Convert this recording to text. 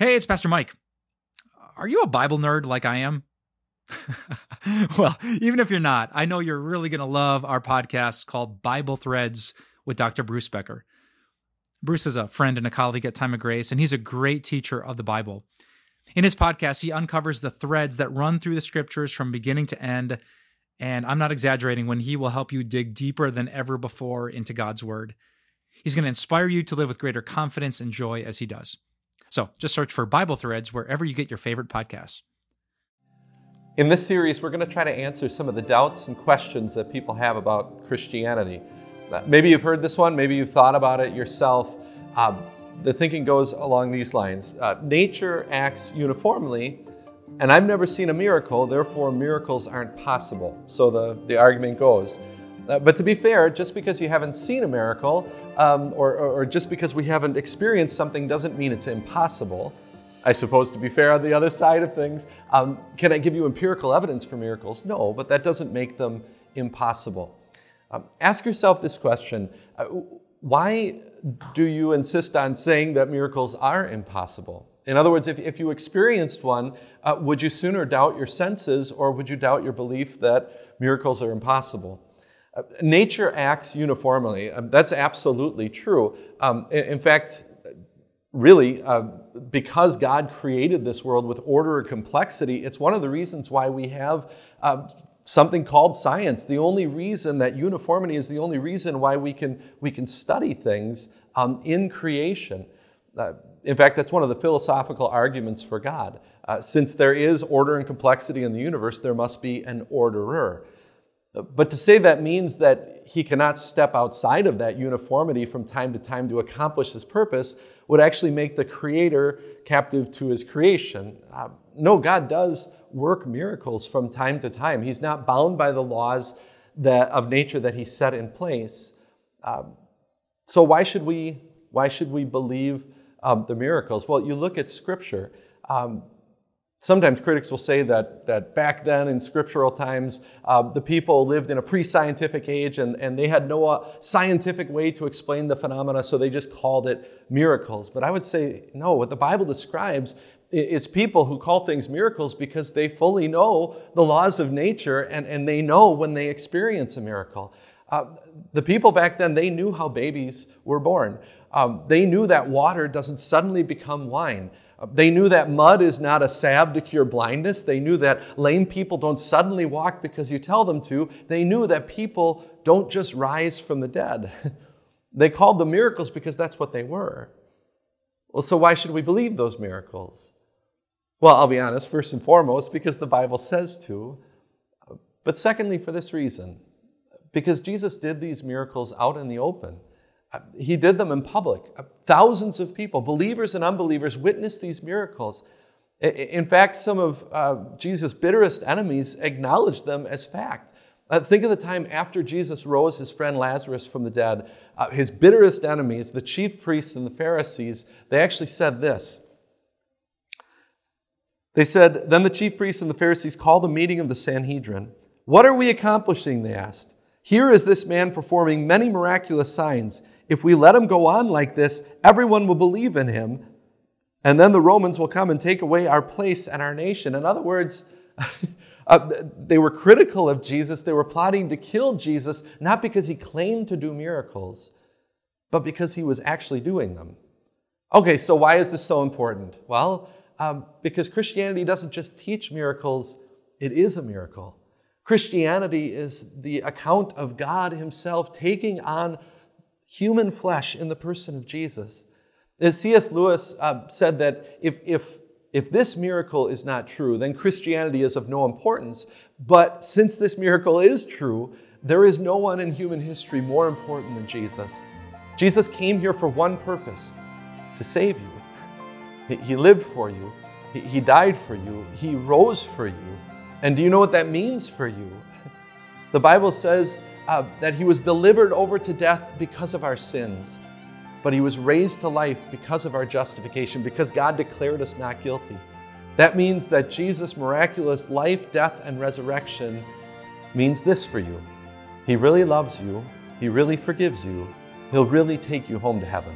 Hey, it's Pastor Mike. Are you a Bible nerd like I am? well, even if you're not, I know you're really going to love our podcast called Bible Threads with Dr. Bruce Becker. Bruce is a friend and a colleague at Time of Grace, and he's a great teacher of the Bible. In his podcast, he uncovers the threads that run through the scriptures from beginning to end. And I'm not exaggerating when he will help you dig deeper than ever before into God's Word. He's going to inspire you to live with greater confidence and joy as he does. So just search for Bible Threads wherever you get your favorite podcasts. In this series, we're going to try to answer some of the doubts and questions that people have about Christianity. Uh, maybe you've heard this one, maybe you've thought about it yourself. Um, the thinking goes along these lines uh, Nature acts uniformly, and I've never seen a miracle, therefore, miracles aren't possible. So the, the argument goes. Uh, but to be fair, just because you haven't seen a miracle, um, or, or, or just because we haven't experienced something, doesn't mean it's impossible. I suppose to be fair on the other side of things. Um, can I give you empirical evidence for miracles? No, but that doesn't make them impossible. Um, ask yourself this question uh, Why do you insist on saying that miracles are impossible? In other words, if, if you experienced one, uh, would you sooner doubt your senses or would you doubt your belief that miracles are impossible? Nature acts uniformly. Um, that's absolutely true. Um, in, in, fact, really, uh, because God created this world with order and complexity, it's one of the reasons why we have uh, something called science. The only reason that uniformity is the only reason why we can, we can study things um, in creation. Uh, in fact, that's one of the philosophical arguments for God. Uh, since there is order and complexity in the universe, there must be an orderer. But to say that means that he cannot step outside of that uniformity from time to time to accomplish his purpose would actually make the creator captive to his creation. Uh, no, God does work miracles from time to time. He's not bound by the laws that, of nature that he set in place. Um, so why should we why should we believe um, the miracles? Well, you look at Scripture. Um, Sometimes critics will say that, that back then in scriptural times, uh, the people lived in a pre scientific age and, and they had no uh, scientific way to explain the phenomena, so they just called it miracles. But I would say, no, what the Bible describes is people who call things miracles because they fully know the laws of nature and, and they know when they experience a miracle. Uh, the people back then, they knew how babies were born. Um, they knew that water doesn't suddenly become wine. They knew that mud is not a salve to cure blindness. They knew that lame people don't suddenly walk because you tell them to. They knew that people don't just rise from the dead. they called them miracles because that's what they were. Well, so why should we believe those miracles? Well, I'll be honest, first and foremost, because the Bible says to. But secondly, for this reason, because Jesus did these miracles out in the open. He did them in public. Thousands of people, believers and unbelievers, witnessed these miracles. In fact, some of uh, Jesus' bitterest enemies acknowledged them as fact. Uh, think of the time after Jesus rose his friend Lazarus from the dead. Uh, his bitterest enemies, the chief priests and the Pharisees, they actually said this. They said, Then the chief priests and the Pharisees called a meeting of the Sanhedrin. What are we accomplishing? They asked. Here is this man performing many miraculous signs. If we let him go on like this, everyone will believe in him, and then the Romans will come and take away our place and our nation. In other words, uh, they were critical of Jesus. They were plotting to kill Jesus, not because he claimed to do miracles, but because he was actually doing them. Okay, so why is this so important? Well, um, because Christianity doesn't just teach miracles, it is a miracle. Christianity is the account of God Himself taking on human flesh in the person of Jesus. As C.S. Lewis uh, said that if, if, if this miracle is not true, then Christianity is of no importance. But since this miracle is true, there is no one in human history more important than Jesus. Jesus came here for one purpose to save you. He lived for you, He died for you, He rose for you. And do you know what that means for you? The Bible says uh, that he was delivered over to death because of our sins, but he was raised to life because of our justification, because God declared us not guilty. That means that Jesus' miraculous life, death, and resurrection means this for you He really loves you, He really forgives you, He'll really take you home to heaven.